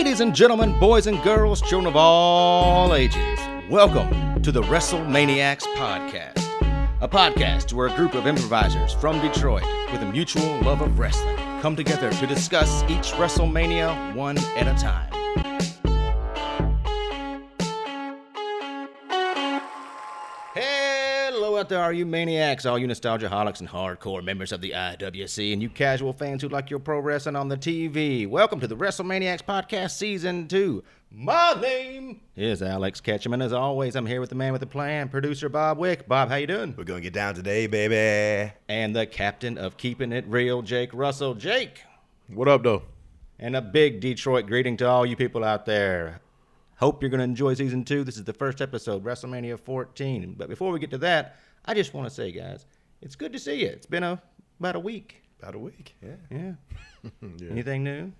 Ladies and gentlemen, boys and girls, children of all ages, welcome to the WrestleManiacs Podcast, a podcast where a group of improvisers from Detroit with a mutual love of wrestling come together to discuss each WrestleMania one at a time. There, all you maniacs, all you nostalgiaholics and hardcore members of the IWC, and you casual fans who like your pro wrestling on the TV. Welcome to the WrestleManiacs Podcast Season 2. My name is Alex Ketchum, and as always, I'm here with the man with the plan, producer Bob Wick. Bob, how you doing? We're gonna get down today, baby. And the captain of Keeping It Real, Jake Russell. Jake, What up, though? and a big Detroit greeting to all you people out there. Hope you're going to enjoy season two. This is the first episode, WrestleMania 14. But before we get to that, I just want to say, guys, it's good to see you. It's been a, about a week. About a week, yeah. Yeah. Anything new?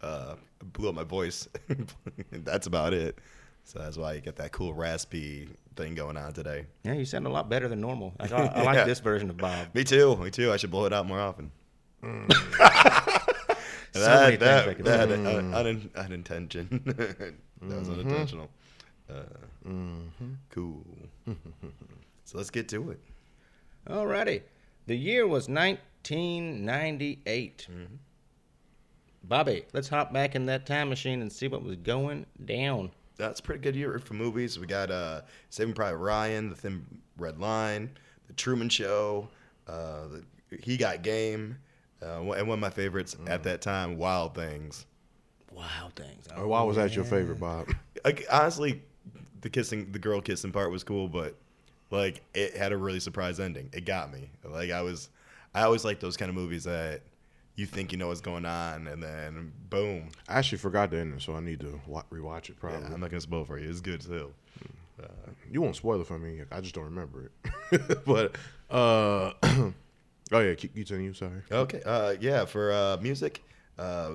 Uh, blew up my voice. that's about it. So that's why you get that cool raspy thing going on today. Yeah, you sound a lot better than normal. I, I, I like Yeah. this version of Bob. Me too. Me too. I should blow it out more often. So that that, that say. un, un, unintention. that was unintentional. Uh, Cool. So let's get to it. Alrighty. The year was 1998. Bobby, let's hop back in that time machine and see what was going down. That's a pretty good year for movies. We got uh, Saving Private Ryan, The Thin Red Line, The Truman Show, uh, the, He Got Game, uh, and one of my favorites at that time, Wild Things. Wild things. Or Why was that your favorite, Bob? Like, honestly, the kissing, the girl kissing part was cool, but like it had a really surprise ending. It got me. Like I was, I always like those kind of movies that you think you know what's going on, and then boom. I actually forgot the ending, so I need to wa- rewatch it. Probably. I'm not gonna spoil for you. It's good too. you won't spoil it for me. I just don't remember it. but uh, oh yeah, keep you. Sorry. Okay. Uh, yeah. For uh, music, uh,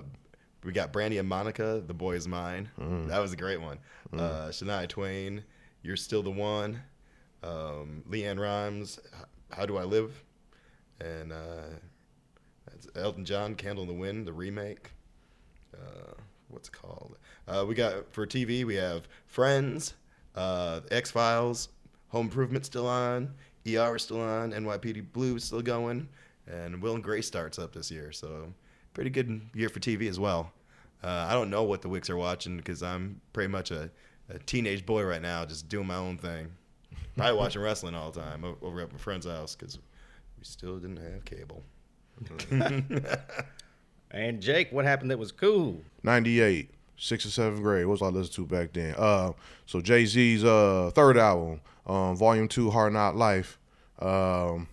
we got Brandy and Monica, "The Boy Is Mine." That was a great one. Uh, Shania Twain, "You're Still the One." Um, LeAnn Rimes, "How Do I Live," and uh, that's Elton John, "Candle in the Wind," the remake. Uh, what's it called? Uh, we got for TV. We have Friends, uh, X Files, Home Improvement still on, ER still on, NYPD Blue still going, and Will and Grace starts up this year. So pretty good year for TV as well. Uh, I don't know what the Wicks are watching because I'm pretty much a, a teenage boy right now, just doing my own thing. Probably watching wrestling all the time over at my friend's house because we still didn't have cable. And Jake, what happened that was cool? 98, sixth or seventh grade. What was I listening to back then? Uh, so Jay Z's uh third album, um, Volume Two, Hard Knock Life, um,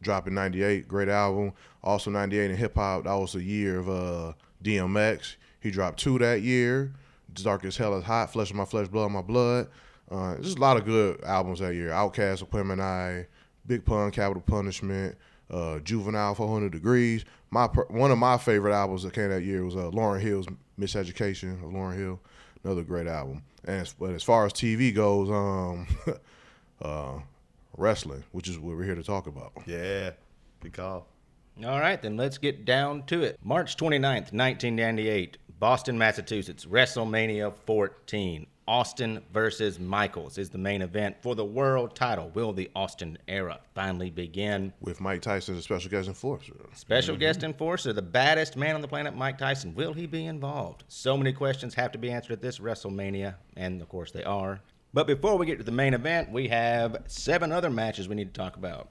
dropped in '98. Great album. Also '98 in hip hop. That was the year of uh DMX. He dropped two that year. Dark as Hell is Hot, Flesh of My Flesh, Blood of My Blood. Uh, there's a lot of good albums that year. Outkast, Aquemini, Big Pun, Capital Punishment, uh, Juvenile, 400 Degrees. My one of my favorite albums that came that year was uh, Lauryn Hill's Miseducation of Lauryn Hill. Another great album. And as, but as far as TV goes, um, uh, wrestling, which is what we're here to talk about. Yeah, good call. All right, then let's get down to it. March 29th, 1998, Boston, Massachusetts, WrestleMania 14. Austin versus Michaels is the main event for the world title. Will the Austin era finally begin? With Mike Tyson as a special guest enforcer. Special mm-hmm. guest enforcer, the baddest man on the planet, Mike Tyson. Will he be involved? So many questions have to be answered at this WrestleMania, and of course they are. But before we get to the main event, we have seven other matches we need to talk about.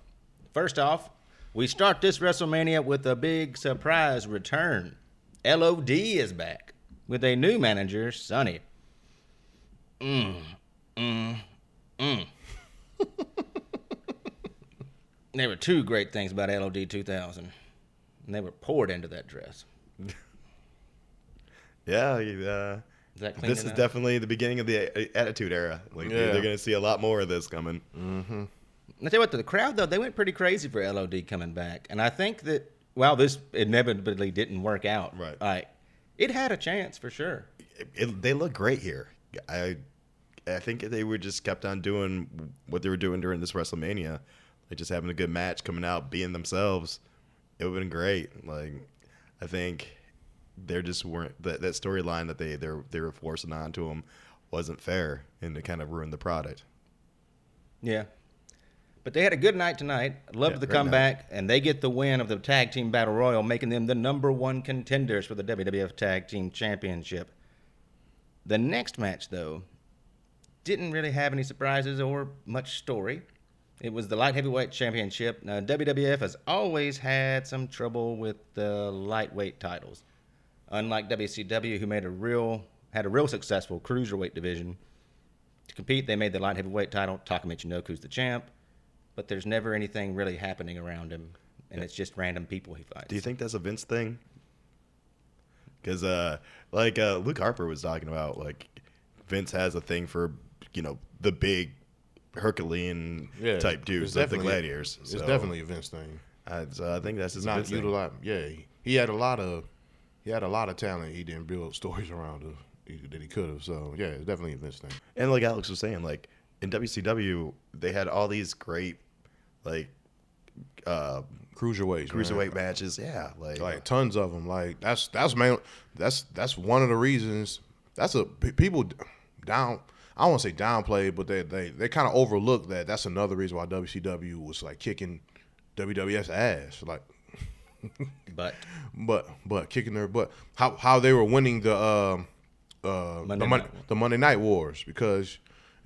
First off, we start this WrestleMania with a big surprise return. LOD is back with a new manager, Sunny. Mm, mm, mm. there were two great things about LOD 2000, and they were poured into that dress. Yeah, uh, Is that this cleaning is up? definitely the beginning of the Attitude Era. Like they're- Yeah. they're going to see a lot more of this coming. I tell you what, the crowd though they went pretty crazy for LOD coming back, and I think that while this inevitably didn't work out, Right. Like it had a chance for sure. It, it- they look great here. I I think they were just kept on doing what they were doing during this WrestleMania, like just having a good match, coming out, being themselves. It would have been great. Like I think there just weren't that, that storyline that they they were, forcing onto him wasn't fair, and it kind of ruined the product. Yeah. But they had a good night tonight. Loved Yeah, the comeback, and they get the win of the Tag Team Battle Royal, making them the number one contenders for the WWF Tag Team Championship. The next match, though, didn't really have any surprises or much story. It was the light heavyweight championship. Now, WWF has always had some trouble with the lightweight titles. Unlike WCW, who made a real had a real successful cruiserweight division, to compete, they made the light heavyweight title. Taka Michinoku's the champ, but there's never anything really happening around him, and it's just random people he fights. Do you think that's a Vince thing? Because, uh, like uh, Luke Harper was talking about, like Vince has a thing for you know the big Herculean type dudes, like the gladiators. It's So, definitely a Vince thing. uh, so I think that's a Not thing. Yeah, he, he had a lot of he had a lot of talent. He didn't build stories around of that he could have. So yeah, it's definitely a Vince thing. And like Alex was saying, like in WCW, they had all these great like uh, cruiserweight man. matches. Yeah, like, like tons of them. Like that's that's main. That's that's one of the reasons. That's a people down. I don't say downplay, but they they they kind of overlook that. That's another reason why WCW was like kicking WWF's ass. Like, But but but kicking their butt. How how they were winning the um uh Monday the, Mon- the Monday Night Wars because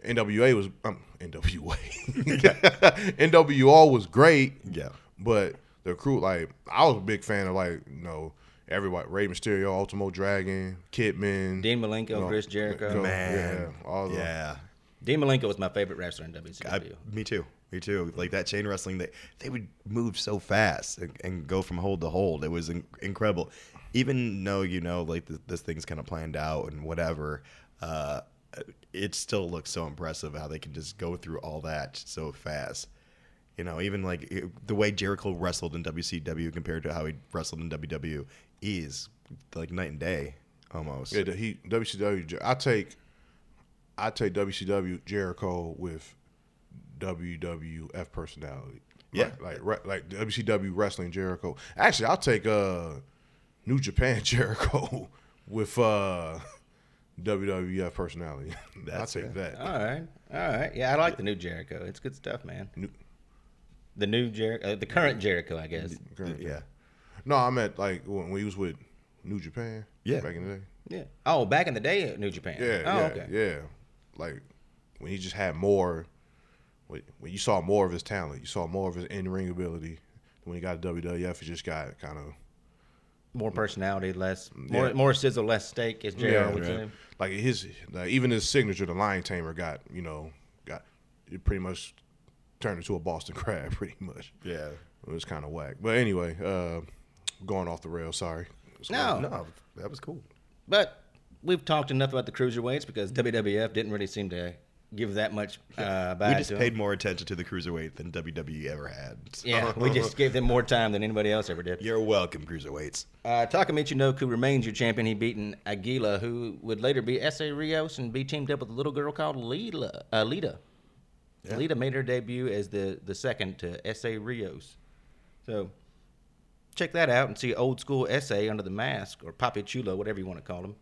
NWA was um, NWA NWO was great. Yeah. But the crew, like, I was a big fan of like, you know, everybody, Rey Mysterio, Ultimo Dragon, Kidman, Dean Malenko, you know, Chris Jericho. go- man, yeah, all the, yeah. Dean Malenko was my favorite wrestler in I, WCW. me too. Me too. Like that chain wrestling, they they would move so fast and, and go from hold to hold. It was in, incredible. Even though you know, like th- this thing's kind of planned out and whatever, uh, it still looks so impressive how they can just go through all that so fast. You know, even like it- the way Jericho wrestled in WCW compared to how he wrestled in WW is like night and day almost. Yeah, he WCW. I take, I take WCW Jericho with WWF personality. Yeah. like like, like WCW wrestling Jericho. Actually, I'll take uh New Japan Jericho with uh WWF personality. I'll That's take it. that. All right, all right. Yeah, I like the new Jericho. It's good stuff, man. New- The new Jericho, uh, the current Jericho, I guess. Currently. yeah. No, I meant like when, when he was with New Japan. Yeah. back in the day. Yeah. Oh, back in the day at New Japan. Yeah, Oh, yeah, okay. yeah. Like when he just had more, when when you saw more of his talent, you saw more of his in ring ability. When he got to WWF, he just got kind of More personality, less, more, Yeah. more sizzle, less steak, as JR Yeah, would right. say. like his like, even his signature, the Lion Tamer, got you know got it pretty much turned into a Boston Crab, pretty much. Yeah. It was kind of whack. But anyway, uh, going off the rail. Sorry. No, No, that was cool. but we've talked enough about the cruiserweights because WWF didn't really seem to give that much uh, We just to 'em. paid more attention to the cruiserweight than WWE ever had. So- Yeah, we just gave them more time than anybody else ever did. You're welcome, cruiserweights. Uh, Taka Michinoku remains your champion. He beaten Aguila, who would later be Essa Rios and be teamed up with a little girl called Lita. Uh, Lita. Yeah. Lita made her debut as the, the second to Essa Rios. So check that out and see old school Essa under the mask, or Papi Chulo, whatever you want to call him.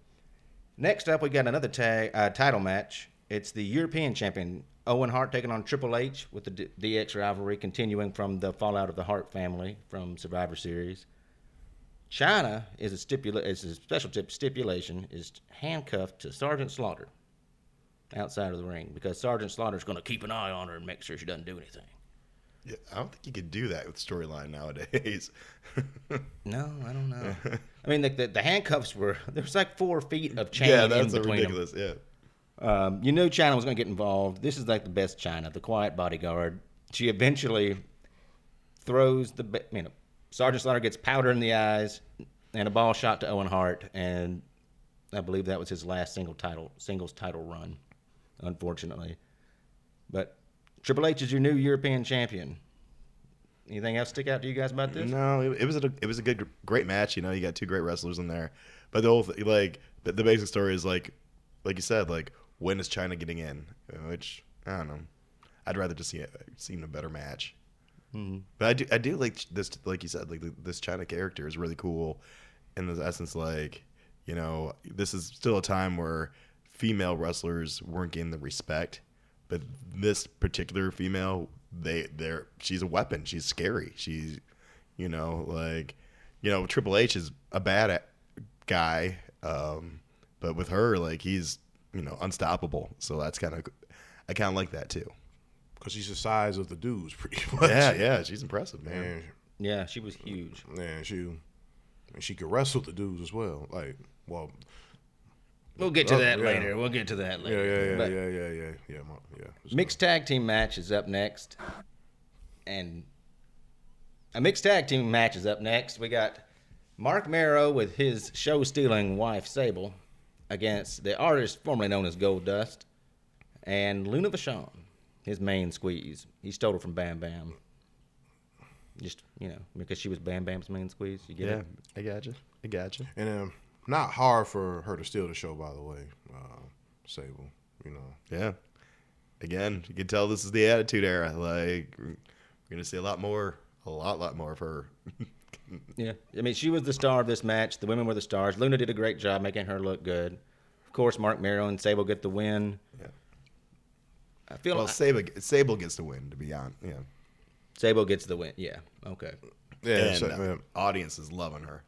Next up, we got another tag, uh, title match. It's the European champion, Owen Hart, taking on Triple H with the D- DX rivalry continuing from the fallout of the Hart family from Survivor Series. Chyna is a stipula- is a special tip stipulation is handcuffed to Sergeant Slaughter outside of the ring because Sergeant Slaughter's going to keep an eye on her and make sure she doesn't do anything. Yeah, I don't think you could do that with storyline nowadays. No, I don't know. I mean, the, the, the handcuffs were there's like four feet of chain yeah, that's between them. ridiculous. Yeah. Um, you knew Chyna was going to get involved. This is like the best Chyna, the quiet bodyguard. She eventually throws the, you know, Sergeant Slaughter gets powder in the eyes and a ball shot to Owen Hart, and I believe that was his last single title, singles title run, unfortunately. But Triple H is your new European champion. Anything else stick out to you guys about this? No, it, it was a it was a good great match. You know, you got two great wrestlers in there, but the whole like the, the basic story is like like you said, like when is Chyna getting in? Uh, Which I don't know. I'd rather just see a, seen a better match. But I do I do like this like you said like this Chyna character is really cool, in the essence like, you know, this is still a time where female wrestlers weren't getting the respect, but this particular female, they they're she's a weapon. She's scary. She's, you know, like, you know, Triple H is a bad guy, um, but with her, like, he's you know unstoppable. So that's kind of, I kind of like that too. because she's the size of the dudes, pretty much. Yeah, yeah, she's impressive, man. And Yeah, she was huge. man, she and she could wrestle the dudes as well. Like, well, We'll get to Oh, that yeah. later. We'll get to that later. yeah, yeah, But yeah, yeah, yeah, yeah, ma- yeah. Let's Mixed tag team match is up next, and a mixed tag team match is up next. We got Marc Mero with his show-stealing wife Sable against the artist formerly known as Goldust, and Luna Vachon, his main squeeze. He stole her from Bam Bam. Just you know, because she was Bam Bam's main squeeze. You get Yeah, it? I got you. I got you. And um, not hard for her to steal the show, by the way. Uh, Sable, you know. Yeah. Again, you can tell this is the Attitude Era. Like we're gonna see a lot more, a lot, lot more of her. Yeah, I mean, she was the star of this match. The women were the stars. Luna did a great job making her look good. Of course, Marc Mero and Sable get the win. Yeah. I feel well, like Sable, Sable gets the win. To be honest, yeah. Sable gets the win. Yeah, okay. Yeah, and Sa- uh, audience is loving her.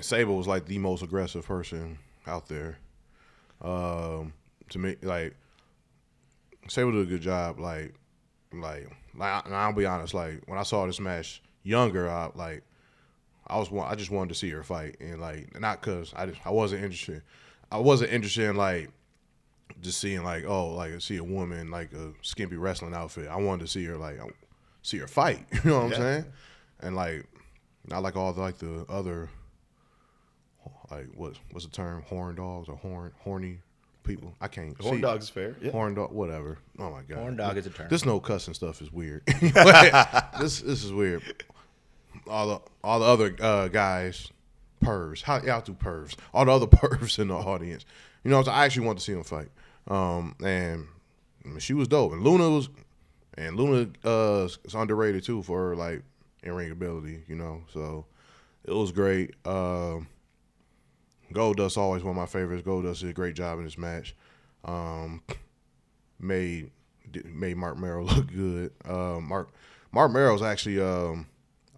Sable was like the most aggressive person out there. Um, to me, like Sable did a good job. Like, like, like and I'll be honest. Like when I saw this match younger, I like I was I just wanted to see her fight, and like not cause I just I wasn't interested. I wasn't interested in like just seeing like oh like see a woman like a skimpy wrestling outfit. I wanted to see her like see her fight. You know what I'm saying? And like not like all the, like the other like what what's the term horn dogs or horn horny people. I can't Horn see- dog's fair. Yeah. Horn dog, whatever. Oh my god, Horn dog is a term. This no cussing stuff is weird. this this is weird. All the all the other uh, guys, pervs. How y'all do pervs? All the other pervs in the audience. You know, I actually want to see them fight. Um, and I mean, she was dope. And Luna was, and Luna uh, is underrated too for her like in ring ability. You know, so it was great. Um, Goldust always one of my favorites. Goldust did a great job in this match. Um, made made Marc Mero look good. Uh, Mark Marc Mero's actually um,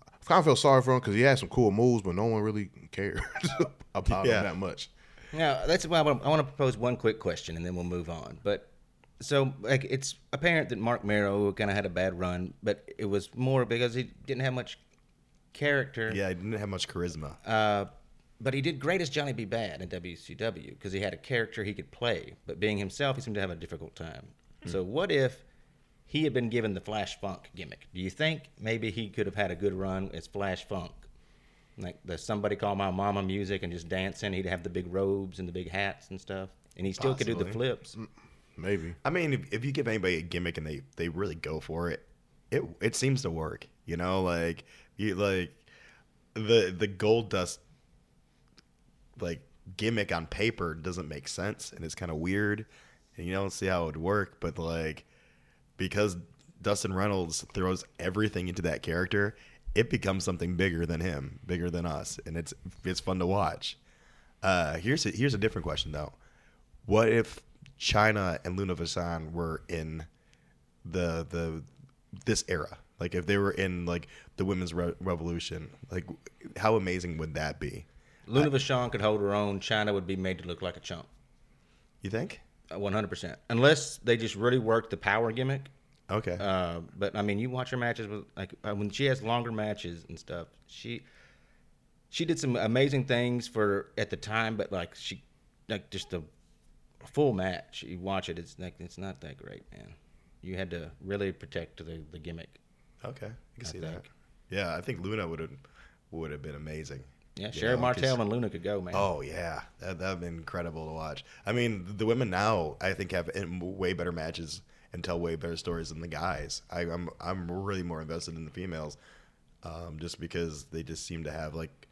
I kind of felt sorry for him because he had some cool moves, but no one really cared about Yeah. him that much. Now that's why I want, I want to propose one quick question, and then we'll move on. But so, like, it's apparent that Marc Mero kind of had a bad run, but it was more because he didn't have much character. Yeah, he didn't have much charisma. Uh, but he did great as Johnny B. Bad in WCW because he had a character he could play. But being himself, he seemed to have a difficult time. Hmm. So what if he had been given the Flash Funk gimmick? Do you think maybe he could have had a good run as Flash Funk? Like the somebody call my mama music and just dancing. He'd have the big robes and the big hats and stuff, and he still could do the flips. Maybe. I mean, if, if you give anybody a gimmick and they, they really go for it, it it seems to work. You know, like you like the the Goldust like gimmick on paper doesn't make sense and it's kind of weird and you don't see how it would work. But like because Dustin Runnels throws everything into that character, it becomes something bigger than him, bigger than us, and it's it's fun to watch. Uh, here's a, here's a different question though. What if Chyna and Luna Vachon were in the the this era? Like if they were in like the women's re- revolution, like how amazing would that be? Luna Vachon could hold her own. Chyna would be made to look like a chump. You think? One hundred percent. Unless they just really worked the power gimmick. Okay. Uh, but I mean, you watch her matches with like uh, when she has longer matches and stuff. She she did some amazing things for at the time, but like she like just a full match. You watch it, it's like it's not that great, man. You had to really protect the the gimmick. okay, you can I see that. Yeah, I think Luna would have would have been amazing. Yeah, You Sherri know, 'cause- Martel and Luna could go, man. Oh yeah, that that would been incredible to watch. I mean, the women now I think have way better matches and tell way better stories than the guys. I, I'm I'm really more invested in the females, um, just because they just seem to have like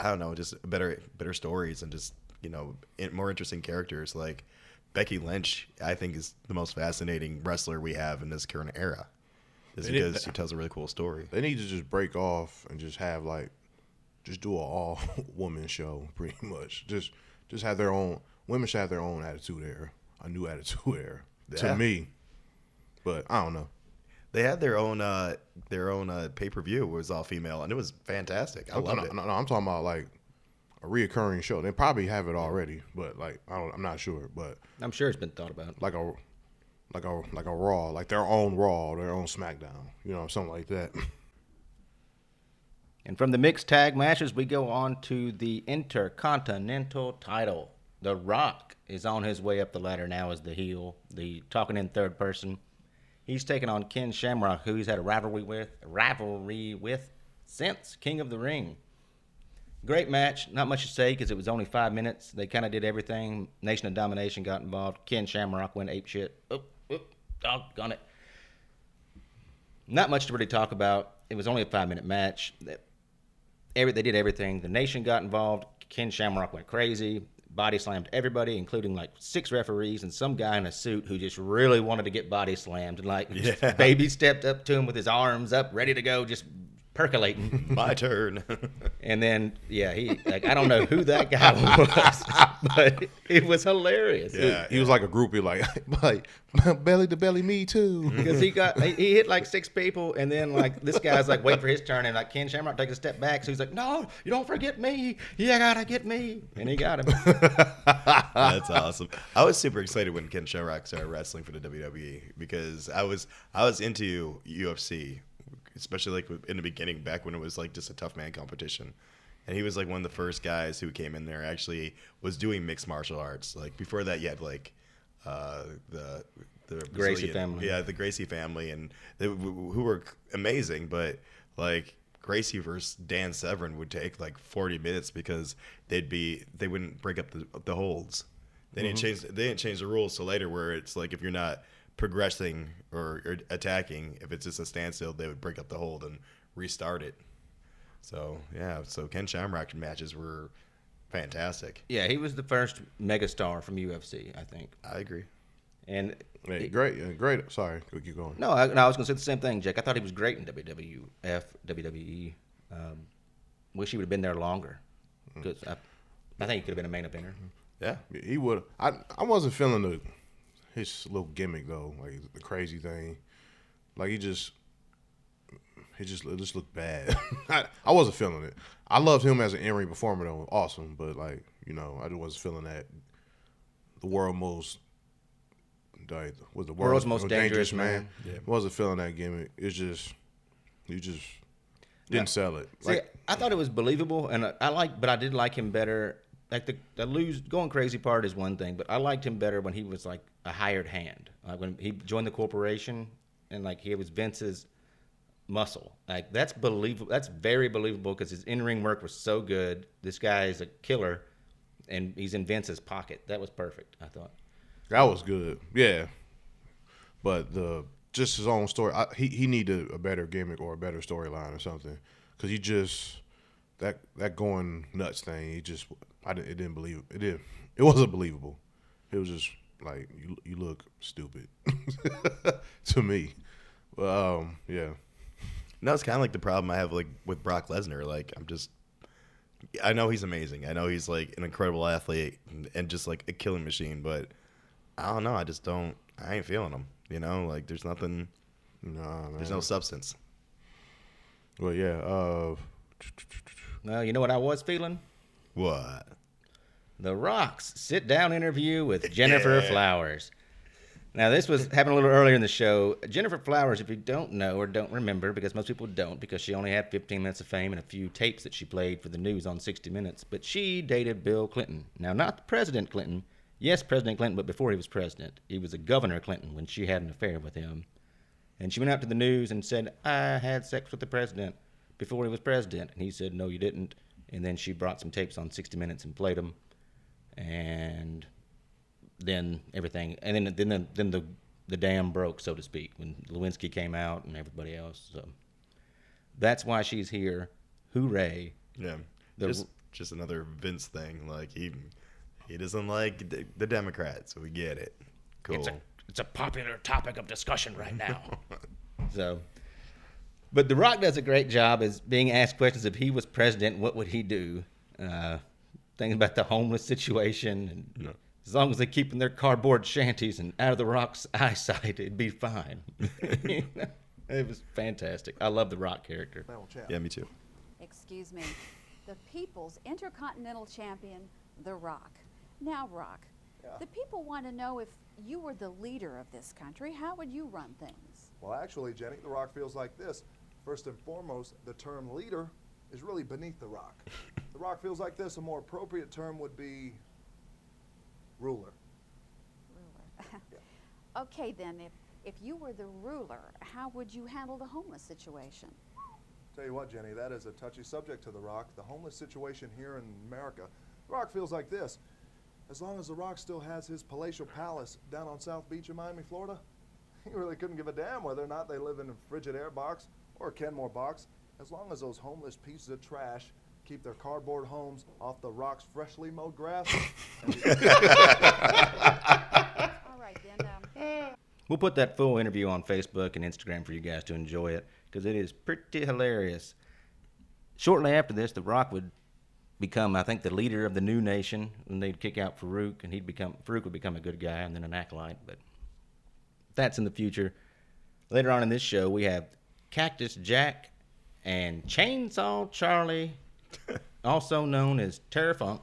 I don't know, just better better stories and just you know more interesting characters. Like Becky Lynch, I think is the most fascinating wrestler we have in this current era, just They because that- she tells a really cool story. They need to just break off and just have like just do a all woman show, pretty much. Just just have their own women should have their own attitude era, a new attitude era. Yeah. To me, but I don't know. They had their own uh their own uh, pay per view was all female and it was fantastic. I I'm, loved no, it. no, no, I'm talking about like a reoccurring show. They probably have it already, but like I don't, I'm not sure. But I'm sure it's been thought about. like a like a like a Raw, like their own Raw, their own SmackDown, you know, something like that. And from the mixed tag matches, we go on to the Intercontinental title. The Rock is on his way up the ladder now as the heel, the talking in third person. He's taking on Ken Shamrock, who he's had a rivalry with, rivalry with since King of the Ring. Great match. Not much to say because it was only five minutes. They kind of did everything. Nation of Domination got involved. Ken Shamrock went ape shit. Oop, oop, doggone it. Not much to really talk about. It was only a five minute match. Every, they did everything. The nation got involved. Ken Shamrock went crazy. Body slammed everybody, including like six referees and some guy in a suit who just really wanted to get body slammed. And like, Yeah. baby stepped up to him with his arms up, ready to go, just percolating. My turn. And then, yeah, he like I don't know who that guy was, but it was hilarious. Yeah. he was like a groupie, like like belly to belly, me too. because he got he, he hit like six people, and then like this guy's like waiting for his turn, and like Ken Shamrock takes a step back, so he's like, "No, you don't forget me. You gotta get me," and he got him. That's awesome. I was super excited when Ken Shamrock started uh, wrestling for the WWE because I was I was into UFC, especially like in the beginning, back when it was like just a tough man competition. And he was like one of the first guys who came in there actually was doing mixed martial arts. Like before that, you had like uh, the the Gracie family. yeah, the Gracie family, and they, who were amazing. But like Gracie versus Dan Severn would take like forty minutes because they'd be they wouldn't break up the the holds. They didn't change they didn't change the rules till later where it's like if you're not progressing or, or attacking, if it's just a standstill, they would break up the hold and restart it. So yeah, so Ken Shamrock matches were fantastic. Yeah, he was the first megastar from UFC, I think. I agree. And Hey, great, uh, great. Sorry, keep going. no, I, no, I was gonna say the same thing, Jake. I thought he was great in WWF, WWE. Um, wish he would have been there longer because I, I think he could have been a main eventer. Yeah. He would. I I wasn't feeling the his little gimmick though, like the crazy thing. Like he just he just it just looked bad. I, I wasn't feeling it. I loved him as an in ring performer though, awesome. But like you know, I just wasn't feeling that. The world most. Like, was the World's most dangerous man. Yeah. Wasn't feeling that gimmick. It's just you just didn't sell it. See, I thought it was believable, and I, I like, but I did like him better. Like the, the lose going crazy part is one thing, but I liked him better when he was like a hired hand. Like when he joined the corporation, and like he was Vince's muscle. Like that's believable. That's very believable because his in ring work was so good. This guy is a killer, and he's in Vince's pocket. That was perfect. I thought. That was good. Yeah. But the just his own story. I, he he needed a better gimmick or a better storyline or something because he just that that going nuts thing. He just I didn't, it didn't believe it. Didn't it wasn't believable. It was just like you you look stupid to me. Um yeah. And that's kind of like the problem I have like with Brock Lesnar. Like I'm just, I know he's amazing. I know he's like an incredible athlete and, and just like a killing machine. But I don't know. I just don't. I ain't feeling him. You know, like there's nothing. Nah, man. There's no substance. Well, yeah. Uh, Well, you know what I was feeling? What? The Rock's sit down interview with Gennifer Yeah. Flowers. Now, this was happened a little earlier in the show. Gennifer Flowers, if you don't know or don't remember, because most people don't, because she only had 15 minutes of fame and a few tapes that she played for the news on 60 Minutes, but she dated Bill Clinton. Now, not President Clinton. Yes, President Clinton, but before he was president. He was a Governor Clinton when she had an affair with him. And she went out to the news and said, I had sex with the president before he was president. And he said, No, you didn't. And then she brought some tapes on 60 Minutes and played them. And then everything, and then then the, then the the dam broke, so to speak, when Lewinsky came out and everybody else. So that's why she's here. Hooray! Yeah. The- just just another Vince thing. Like he he doesn't like the, the Democrats. So we get it. Cool. It's a it's a popular topic of discussion right now. so But The Rock does a great job as being asked questions. If he was president, what would he do? Uh, thinking about the homeless situation, and as long as they keep in their cardboard shanties and out of The Rock's eyesight, it'd be fine. it was fantastic. I love The Rock character. Battle champ. Yeah, me too. excuse me, the People's Intercontinental Champion, The Rock. Now, Rock, Yeah. the people want to know if you were the leader of this country, how would you run things? Well, actually, Jenny, The Rock feels like this. First and foremost, the term leader is really beneath The Rock. the Rock feels like this. A more appropriate term would be ruler. Ruler. okay, then, if, if you were the ruler, how would you handle the homeless situation? Tell you what, Jenny, that is a touchy subject to The Rock. The homeless situation here in America. The Rock feels like this. As long as The Rock still has his palatial palace down on South Beach in Miami, Florida, he really couldn't give a damn whether or not they live in a Frigidaire box or a Kenmore box. As long as those homeless pieces of trash keep their cardboard homes off The Rock's freshly mowed grass. All right, then, um, We'll put that full interview on Facebook and Instagram for you guys to enjoy it because it is pretty hilarious. Shortly after this, The Rock would become, I think, the leader of the new nation, and they'd kick out Faarooq, and he'd become Faarooq would become a good guy and then an acolyte. But that's in the future. Later on in this show, we have Cactus Jack and Chainsaw Charlie, also known as Terry Funk.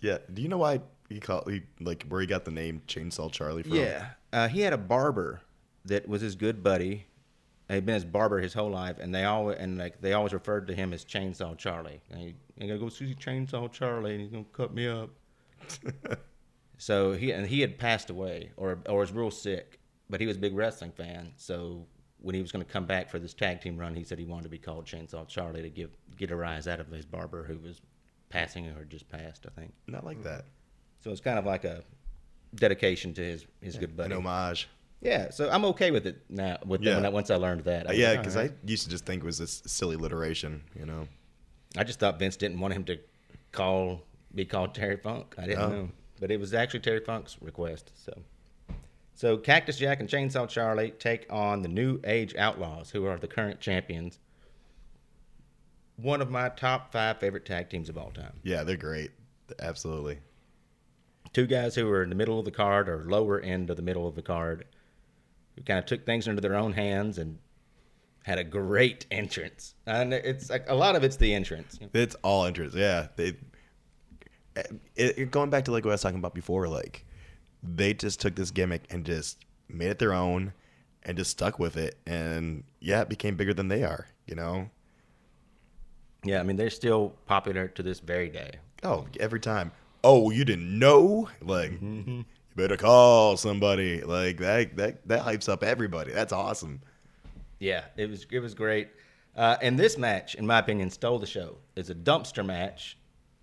Yeah. Do you know why he called he like where he got the name Chainsaw Charlie from? Yeah, uh, he had a barber that was his good buddy. He'd been his barber his whole life, and they always and like they always referred to him as Chainsaw Charlie. And he, I gotta go see Chainsaw Charlie, and he's gonna cut me up. so he and he had passed away, or or was real sick, but he was a big wrestling fan. So when he was gonna come back for this tag team run, he said he wanted to be called Chainsaw Charlie to give get a rise out of his barber who was passing or just passed, I think. Not like that. So it's kind of like a dedication to his his good buddy. An homage. Yeah, so I'm okay with it now. With Yeah. I- once I learned that, I Uh, was yeah, because "All right." I used to just think it was this silly alliteration, you know. I just thought Vince didn't want him to call be called Terry Funk. I didn't Oh. know, but it was actually Terry Funk's request. So, so Cactus Jack and Chainsaw Charlie take on the New Age Outlaws, who are the current champions. One of my top five favorite tag teams of all time. Yeah, they're great. Absolutely. Two guys who were in the middle of the card or lower end of the middle of the card, who kind of took things into their own hands and had a great entrance. And it's like a lot of it's the entrance. It's all entrance. Yeah, they. Eh, it, it- going back to like what I was talking about before, like they just took this gimmick and just made it their own, and just stuck with it, and yeah, it became bigger than they are. You know. Yeah, I mean they're still popular to this very day. Oh, every time. Oh, you didn't know? Like, you better call somebody. Like that. That that hypes up everybody. That's awesome. Yeah, it was it was great. Uh, and this match, in my opinion, stole the show. It's a dumpster match,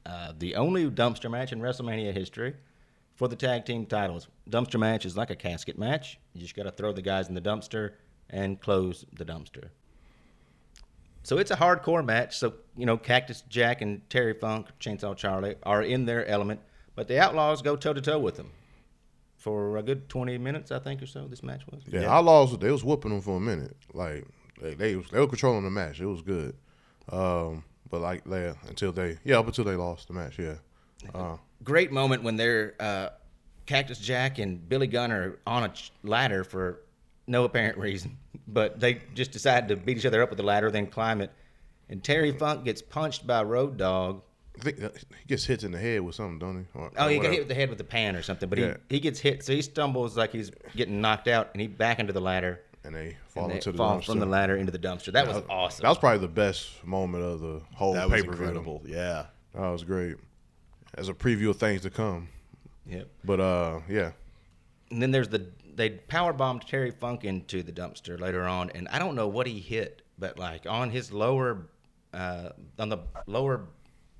uh, the only dumpster match in WrestleMania history for the tag team titles. Dumpster match is like a casket match. You just got to throw the guys in the dumpster and close the dumpster. So it's a hardcore match. So you know, Cactus Jack and Terry Funk, Chainsaw Charlie are in their element, but the Outlaws go toe to toe with them for a good twenty minutes, I think, or so. This match was. Yeah, Yeah. Outlaws they was whooping them for a minute. Like they they, was, they were controlling the match. It was good. Um, but like they until they yeah up until they lost the match. Yeah. Uh, great moment when they're uh, Cactus Jack and Billy Gunn are on a ch- ladder for no apparent reason, but they just decide to beat each other up with the ladder, then climb it. And Terry Funk gets punched by Road Dogg. I think he gets hit in the head with something, don't he? Or- Oh, or he got hit with the head with a pan or something, but Yeah. he, he gets hit, so he stumbles like he's getting knocked out, and he back into the ladder. and they fall and they into the fall dumpster. from the ladder into the dumpster. That was awesome. That was probably the best moment of the whole That was pay per view. Yeah. That was great. As a preview of things to come. yep. But uh, yeah, And then there's the they power bombed Terry Funk into the dumpster later on, and I don't know what he hit, but like on his lower, uh, on the lower,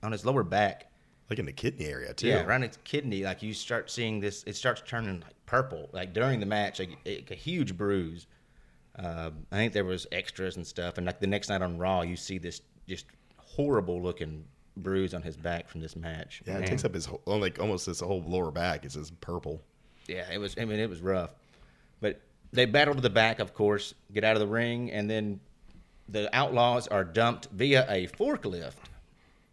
on his lower back, Like in the kidney area too. yeah, around his kidney, like you start seeing this, it starts turning like purple, like during the match, like a, a huge bruise. Uh, I think there was extras and stuff, and like the next night on Raw, you see this just horrible looking bruise on his back from this match. Yeah, it Man. takes up his whole, like almost his whole lower back. It's just purple. Yeah, it was. I mean, it was rough, but they battle to the back, of course, get out of the ring, and then the Outlaws are dumped via a forklift.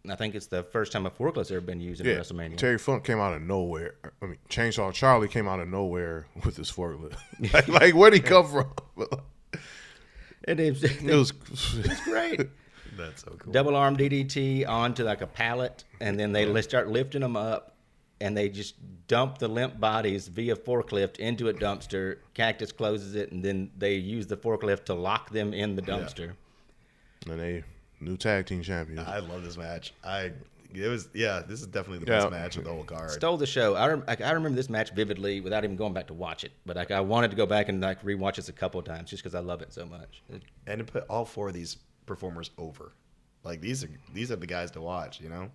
And I think it's the first time a forklift's ever been used in Yeah, WrestleMania. Terry Funk came out of nowhere. I mean, Chainsaw Charlie came out of nowhere with his forklift. like, like, where'd he come from? it is it was great. That's so cool. Double arm DDT onto like a pallet, and then they uh-huh. li- start lifting them up, and they just dump the limp bodies via forklift into a dumpster. Cactus closes it, and then they use the forklift to lock them in the dumpster. and they new tag team champions. I love this match. I it was yeah. This is definitely the Yeah. best match of the whole card. Stole the show. I, rem- like, I remember this match vividly without even going back to watch it. But like, I wanted to go back and like rewatch this a couple of times just because I love it so much. It- and to put all four of these performers over. Like these are these are the guys to watch. You know.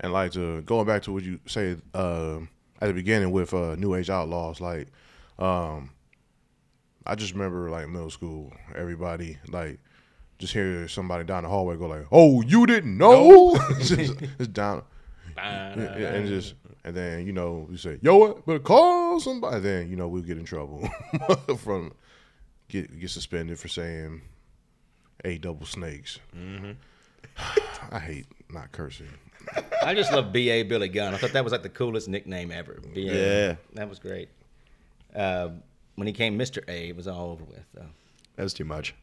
And like to going back to what you say uh, at the beginning with uh, New Age Outlaws, like um, I just remember like middle school, everybody like just hear somebody down the hallway go like, "Oh, you didn't know?" just, just down, yeah, and just and then you know we say, "Yo, what? Better call somebody." Then you know we'll get in trouble from get get suspended for saying eight double snakes. I hate not cursing. I just love B.A. Billy Gunn. I thought that was like the coolest nickname ever. B.A. Yeah. That was great. Uh, when he came Mr. A, it was all over with. Though. That was too much.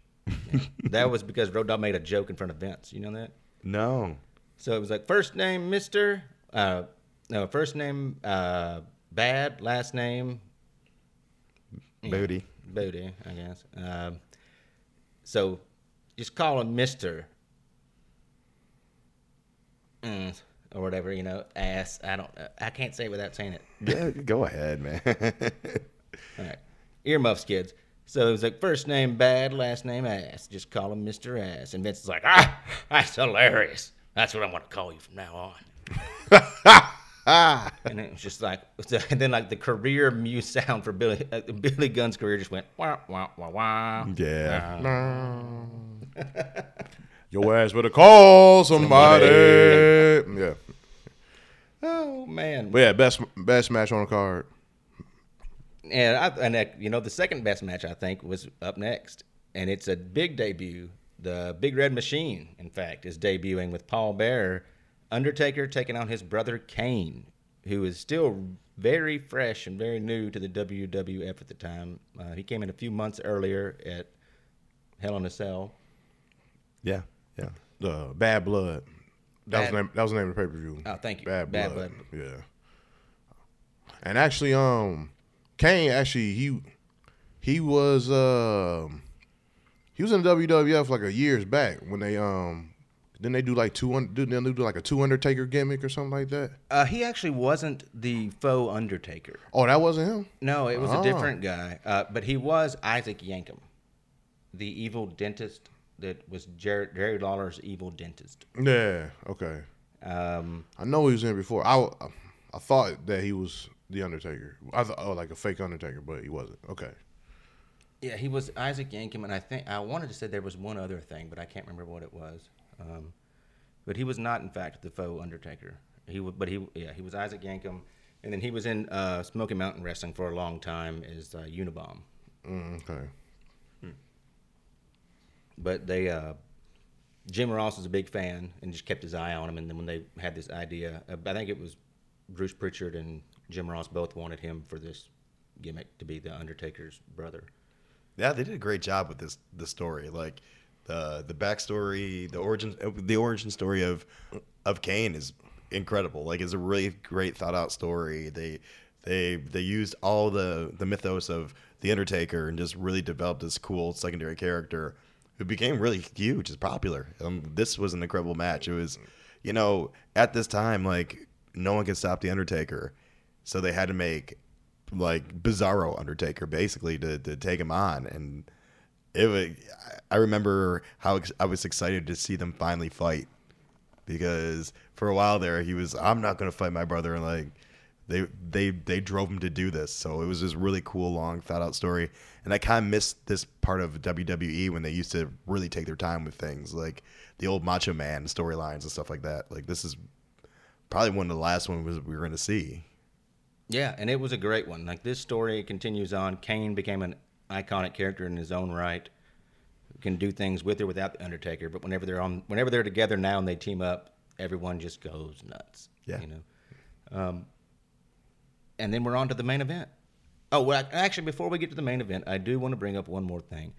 that was because Road Dogg made a joke in front of Vince. You know that? No. So it was like first name Mr. Uh, no, first name uh, Bad, last name Booty. Booty, I guess. Um, so just call him Mister, mm, or whatever you know, ass. I don't. I can't say it without saying it. Yeah, go ahead, man. All right, earmuffs, kids. So it was like first name Bad, last name Ass. Just call him Mister Ass. And Vince is like, ah, that's hilarious. That's what I'm gonna call you from now on. and it was just like, and then like the career muse sound for Billy uh, Billy Gunn's career just went wah wah wah wah. yeah. Your ass better call somebody. Yeah. Oh man. But yeah, best best match on the card. And I, and uh, you know the second best match I think was up next, and it's a big debut. The Big Red Machine, in fact, is debuting with Paul Bearer, Undertaker taking on his brother Kane, who is still very fresh and very new to the WWF at the time. Uh, he came in a few months earlier at Hell in a Cell. Yeah. Yeah. The Bad Blood. That was Bad- the name, that was the name of the pay per view. Oh, thank you. Bad, Bad Blood. Blood. Yeah. And actually, um, Kane actually he he was um he was in the WWF like a years back when they um then they do like two didn't they do like a two Undertaker gimmick or something like that. Uh, he actually wasn't the faux Undertaker. Oh, that wasn't him. No, it was Oh. a different guy. Uh, but he was Isaac Yankem, the evil dentist that was Jerry, Jerry Lawler's evil dentist. Yeah. Okay. Um, I know he was in before. I I thought that he was the Undertaker. I thought oh like a fake Undertaker, but he wasn't. Okay. yeah, he was Isaac Yankem, and I think I wanted to say there was one other thing, but I can't remember what it was. Um, but he was not, in fact, the faux Undertaker. He was, but he yeah he was Isaac Yankem, and then he was in uh, Smoky Mountain Wrestling for a long time as uh, Unabomb. Mm, okay. But they uh, Jim Ross was a big fan and just kept his eye on him. And then when they had this idea, uh, I think it was Bruce Pritchard and Jim Ross both wanted him for this gimmick to be the Undertaker's brother. Yeah, they did a great job with this the story, like the the backstory, the origin the origin story of of Kane is incredible. Like it's a really great thought out story. They they they used all the the mythos of the Undertaker and just really developed this cool secondary character who became really huge, is popular. Um, this was an incredible match. It was, you know, at this time like no one could stop the Undertaker, so they had to make like Bizarro Undertaker basically to, to take him on and it was, I remember how ex- I was excited to see them finally fight because for a while there he was I'm not to fight my brother and like they they they drove him to do this so it was this really cool long thought out story and I kind of missed this part of WWE when they used to really take their time with things like the old Macho Man storylines and stuff like that like this is probably one of the last ones we were going to see Yeah, and it was a great one. Like this story continues on. Kane became an iconic character in his own right. can do things with or without the Undertaker. But whenever they're on, whenever they're together now and they team up, everyone just goes nuts. Yeah. you know. Um, and then we're on to the main event. Oh, well, actually, before we get to the main event, I do want to bring up one more thing.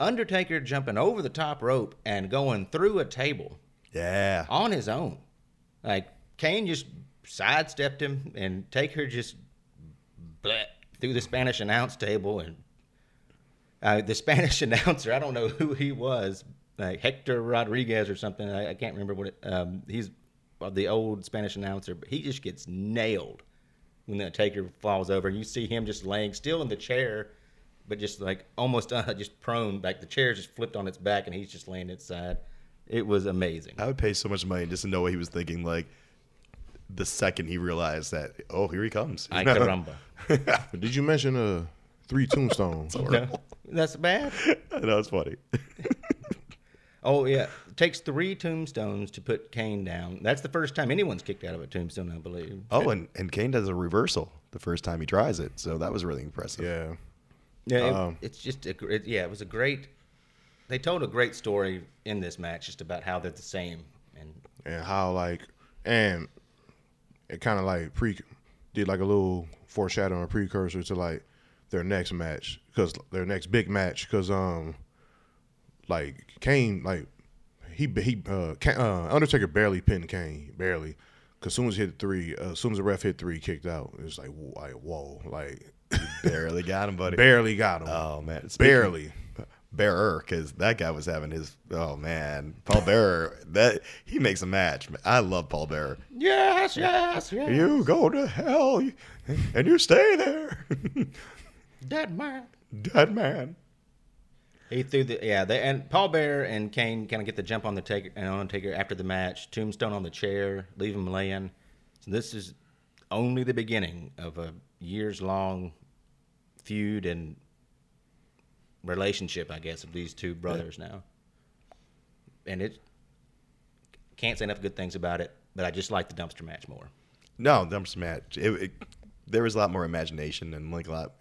Undertaker jumping over the top rope and going through a table Yeah. on his own. Like Kane just sidestepped him, and Taker just bleh, through the Spanish announce table, and uh, the Spanish announcer, I don't know who he was, like Hector Rodriguez or something. I, I can't remember what it. Um, he's the old Spanish announcer, but he just gets nailed when the Taker falls over, and you see him just laying still in the chair. But just like almost uh, just prone, back. the chair just flipped on its back, and he's just laying inside. It was amazing. I would pay so much money just to know what he was thinking. Like the second he realized that, oh, here he comes. Ay caramba. Did you mention uh three tombstones? No, that's bad. I know it's funny. Oh yeah, it takes three tombstones to put Kane down. That's the first time anyone's kicked out of a tombstone, I believe. Oh, and, and Kane does a reversal the first time he tries it, so that was really impressive. yeah. Yeah, it- Um, it's just a, gr- it, yeah, it was a great. They told a great story in this match, just about how they're the same, and and how like and it kind of like pre did like a little foreshadowing a precursor to like their next match because their next big match because um like Kane like he he uh, uh Undertaker barely pinned Kane barely because soon as he hit three uh, as soon as the ref hit three kicked out it's like wh- like whoa like Barely got him, buddy. barely got him Oh man, barely Bearer, because that guy was having his. Oh man, Paul Bearer. That he makes a match. I love Paul Bearer. yes, yes, yes, You go to hell, and you stay there, Dead man. dead man. He threw the yeah, they, and Paul Bearer and Kane kind of get the jump on the taker and on Taker after the match. Tombstone on the chair, leave him laying. So this is only the beginning of a years long feud and relationship, I guess, of these two brothers now. And it can't say enough good things about it, but I just like the dumpster match more. No, dumpster match. It, it, there was a lot more imagination and like a lot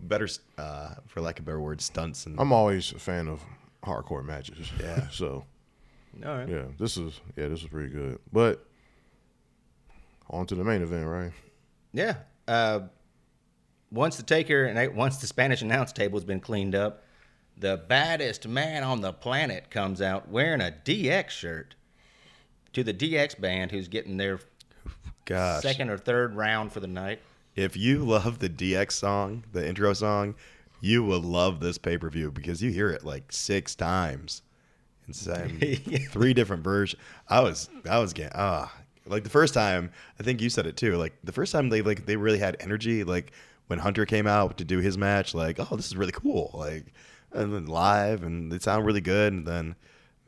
better, uh, for lack of a better word, stunts and I'm always a fan of hardcore matches Yeah. so All right. yeah this is yeah this is pretty good but on to the main event right Yeah. Uh, once the taker and once the Spanish announce table has been cleaned up, the baddest man on the planet comes out wearing a DX shirt to the DX band, who's getting their gosh. second or third round for the night. If you love the DX song, the intro song, you will love this pay per view because you hear it like six times. It's um, three different versions. I was, I was getting ah, like the first time. I think you said it too. Like the first time they like they really had energy. Like when Hunter came out to do his match, like oh this is really cool. Like and then live and they sound really good. And then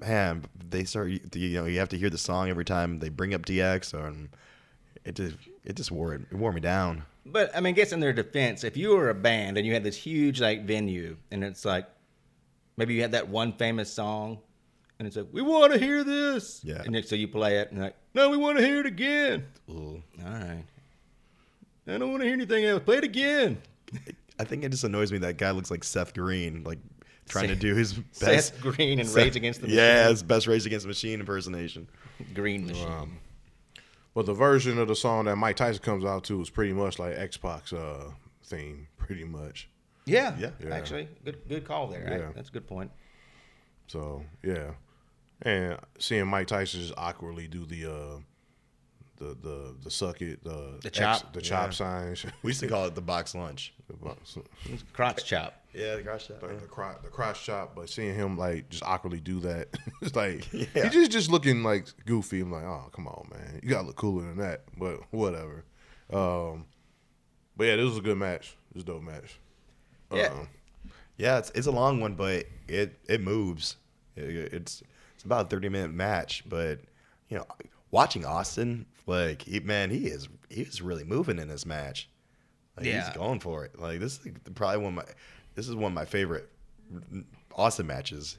man, they start you know you have to hear the song every time they bring up DX or it just it just wore it, it wore me down. But I mean, I guess in their defense, if you were a band and you had this huge like venue, and it's like maybe you had that one famous song, and it's like we want to hear this, Yeah. and then, so you play it, and like no, we want to hear it again. Ooh. All right, I don't want to hear anything else. Play it again. I think it just annoys me that guy looks like Seth Green, like trying to do his best. Seth Green and Seth- Rage Against the yeah, Machine. his best Rage Against the Machine impersonation. Green Machine. But the version of the song that Mike Tyson comes out to is pretty much like Xbox uh, theme, pretty much. yeah, Yeah. Yeah. actually, good good call there. I- Yeah. that's a good point. So yeah, and seeing Mike Tyson just awkwardly do the uh, the the the suck it the The chop. the chop Yeah. signs, We used to call it the box lunch. The, Crotch chop. Yeah, the cross shot. the, cro- the cross chop. But seeing him like just awkwardly do that, it's like Yeah. he just just looking like goofy. I'm like, oh come on, man, you gotta look cooler than that. But whatever. Um, but yeah, this was a good match. This was a dope match. Yeah. Um, Yeah, it's it's a long one, but it it moves. It- it's it's about a thirty minute match, but you know, watching Austin, like he, man, he is he is really moving in this match. Like, Yeah. he's going for it. Like this is probably one of my this is one of my favorite Austin matches.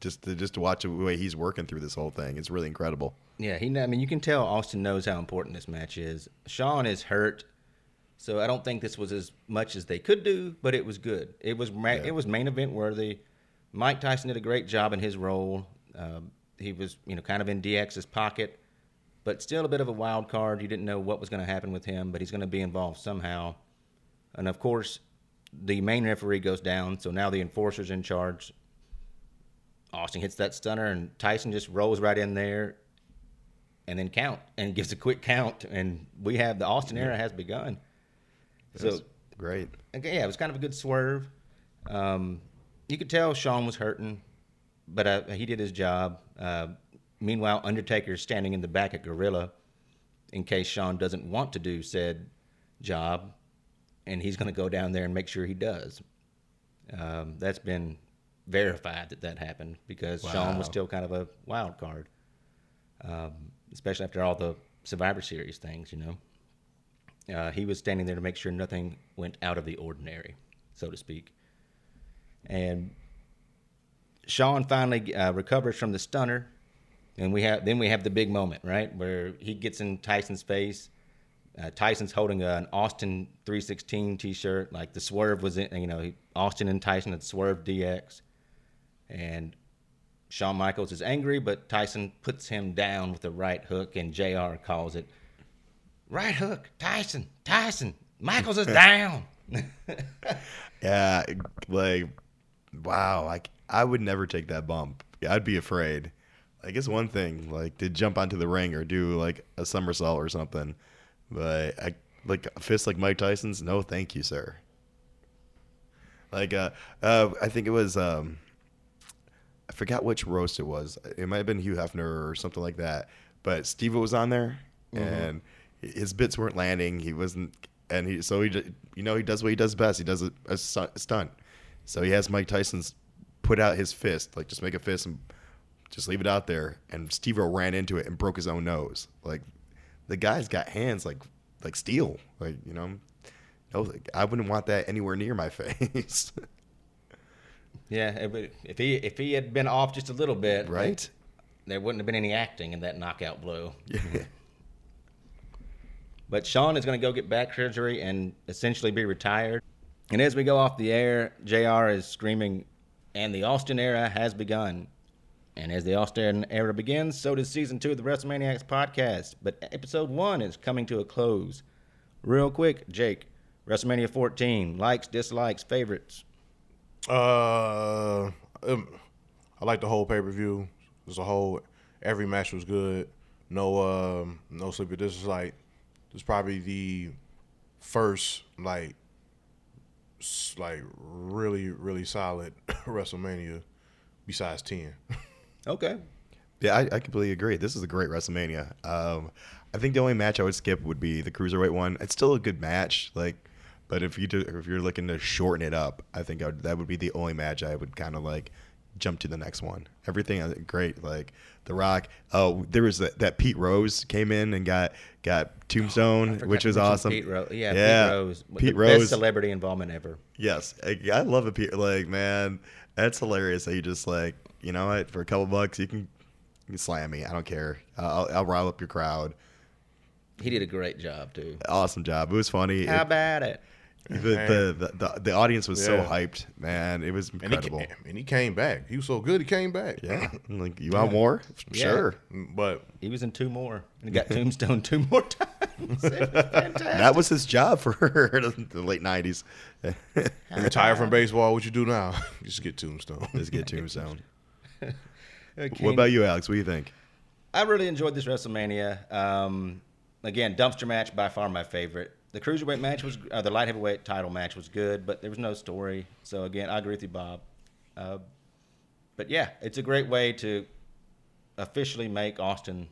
Just to just to watch the way he's working through this whole thing, it's really incredible. Yeah, he. I mean, you can tell Austin knows how important this match is. Shawn is hurt, so I don't think this was as much as they could do, but it was good. It was ma- Yeah. it was main event worthy. Mike Tyson did a great job in his role. Um, he was, you know, kind of in DX's pocket, but still a bit of a wild card. You didn't know what was going to happen with him, but he's going to be involved somehow. And of course, the main referee goes down, so now the enforcer's in charge. Austin hits that stunner, and Tyson just rolls right in there, and then count and gives a quick count, and we have the Austin era has begun. So great. okay, yeah, it was kind of a good swerve. Um, you could tell Shawn was hurting, but uh, he did his job. Uh, meanwhile, Undertaker's standing in the back at Gorilla in case Shawn doesn't want to do said job, and he's going to go down there and make sure he does. Um, that's been verified that that happened because Shawn was still kind of a wild card, um, especially after all the Survivor Series things, you know. Uh, he was standing there to make sure nothing went out of the ordinary, so to speak. And Shawn finally uh, recovers from the stunner, and we have then we have the big moment, right, where he gets in Tyson's face. Uh, Tyson's holding an Austin 316 T-shirt, like the Swerve was in, you know, he- Austin and Tyson had Swerve DX, and Shawn Michaels is angry, but Tyson puts him down with a right hook, and JR calls it right hook. Tyson, Tyson, Michaels is down. Yeah, like wow, like I would never take that bump. I'd be afraid. Like guess one thing, like to jump onto the ring or do like a somersault or something, but I like a fist like Mike Tyson's. No, thank you, sir. Like uh, uh I think it was um, I forgot which roast it was. It might have been Hugh Hefner or something like that. But Steve was on there, and his bits weren't landing. He wasn't, and he so he you know he does what he does best. He does a, a stunt. So he has Mike Tyson's put out his fist, like just make a fist and just leave it out there. And Steve ran into it and broke his own nose. Like the guy's got hands like like steel. Like you know, no, like, I wouldn't want that anywhere near my face. Yeah, would- if he if he had been off just a little bit, Right? there wouldn't have been any acting in that knockout blow. yeah. But Shawn is going to go get back surgery and essentially be retired. And as we go off the air, JR is screaming, and the Austin era has begun. And as the Austin era begins, so does season two of the WrestleManiacs podcast. But episode one is coming to a close. Real quick, Jake, WrestleMania 14, likes, dislikes, favorites. Uh, um, I like the whole pay per view as a whole. Every match was good. No, um, no sleeper. This is like this is probably the first like like really really solid WrestleMania besides ten. Okay. Yeah, I, I completely agree. This is a great WrestleMania. Um, I think the only match I would skip would be the cruiserweight one. It's still a good match, like, but if you do, if you're looking to shorten it up, I think I would, that would be the only match I would kind of like jump to the next one. Everything uh, great, like The Rock. Oh, there was that, that Pete Rose came in and got got Tombstone, Oh, which was awesome. Pete Rose. Yeah, yeah, Pete Rose. Pete the Best Rose. celebrity involvement ever. Yes, I, I love a Pete. Like, man, that's hilarious. That you just like, you know what? For a couple bucks, you can, you can slam me. I don't care. I'll, I'll rile up your crowd. He did a great job, too. Awesome job. It was funny. How It- about it? the, the, the, the the audience was so hyped, man. It was And he, incredible. and he came back. He was so good. He came back. yeah, like you want more? Yeah. Sure. But He was in two more and he got Tombstone two more times. Was. That was his job for the late nineties. retire from baseball. What you do now? Just get Tombstone. Let's get Tombstone. Okay. What about you, Alex? What do you think? I really enjoyed this WrestleMania. Um, again, dumpster match by far my favorite. The cruiserweight match was, uh, the light heavyweight title match was good, but there was no story. So again, I agree with you, Bob. Uh, but yeah, it's a great way to officially make Austin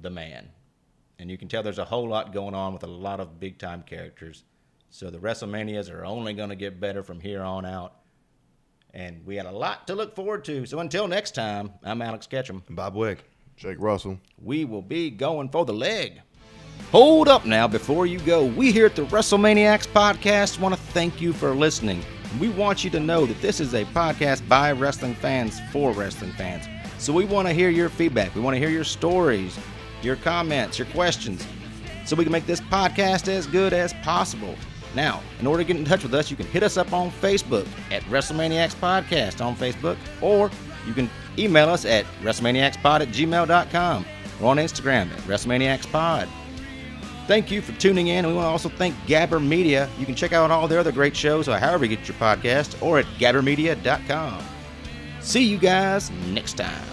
the man, and you can tell there's a whole lot going on with a lot of big time characters. So the WrestleManias are only going to get better from here on out. And we had a lot to look forward to. So until next time, I'm Alex Ketchum Bob Wick. Jake Russell. we will be going for the leg. Hold up now before you go. We here at the WrestleManiacs podcast want to thank you for listening. We want you to know that this is a podcast by wrestling fans for wrestling fans. So we want to hear your feedback. We want to hear your stories, your comments, your questions, so we can make this podcast as good as possible. Now, in order to get in touch with us, you can hit us up on Facebook at WrestleManiacs Podcast on Facebook, or you can email us at WrestleManiacsPod at gmail.com or on Instagram at WrestleManiacsPod. Thank you for tuning in. And we want to also thank Gabber Media. You can check out all their other great shows, however you get your podcast, or at gabbermedia.com. See you guys next time.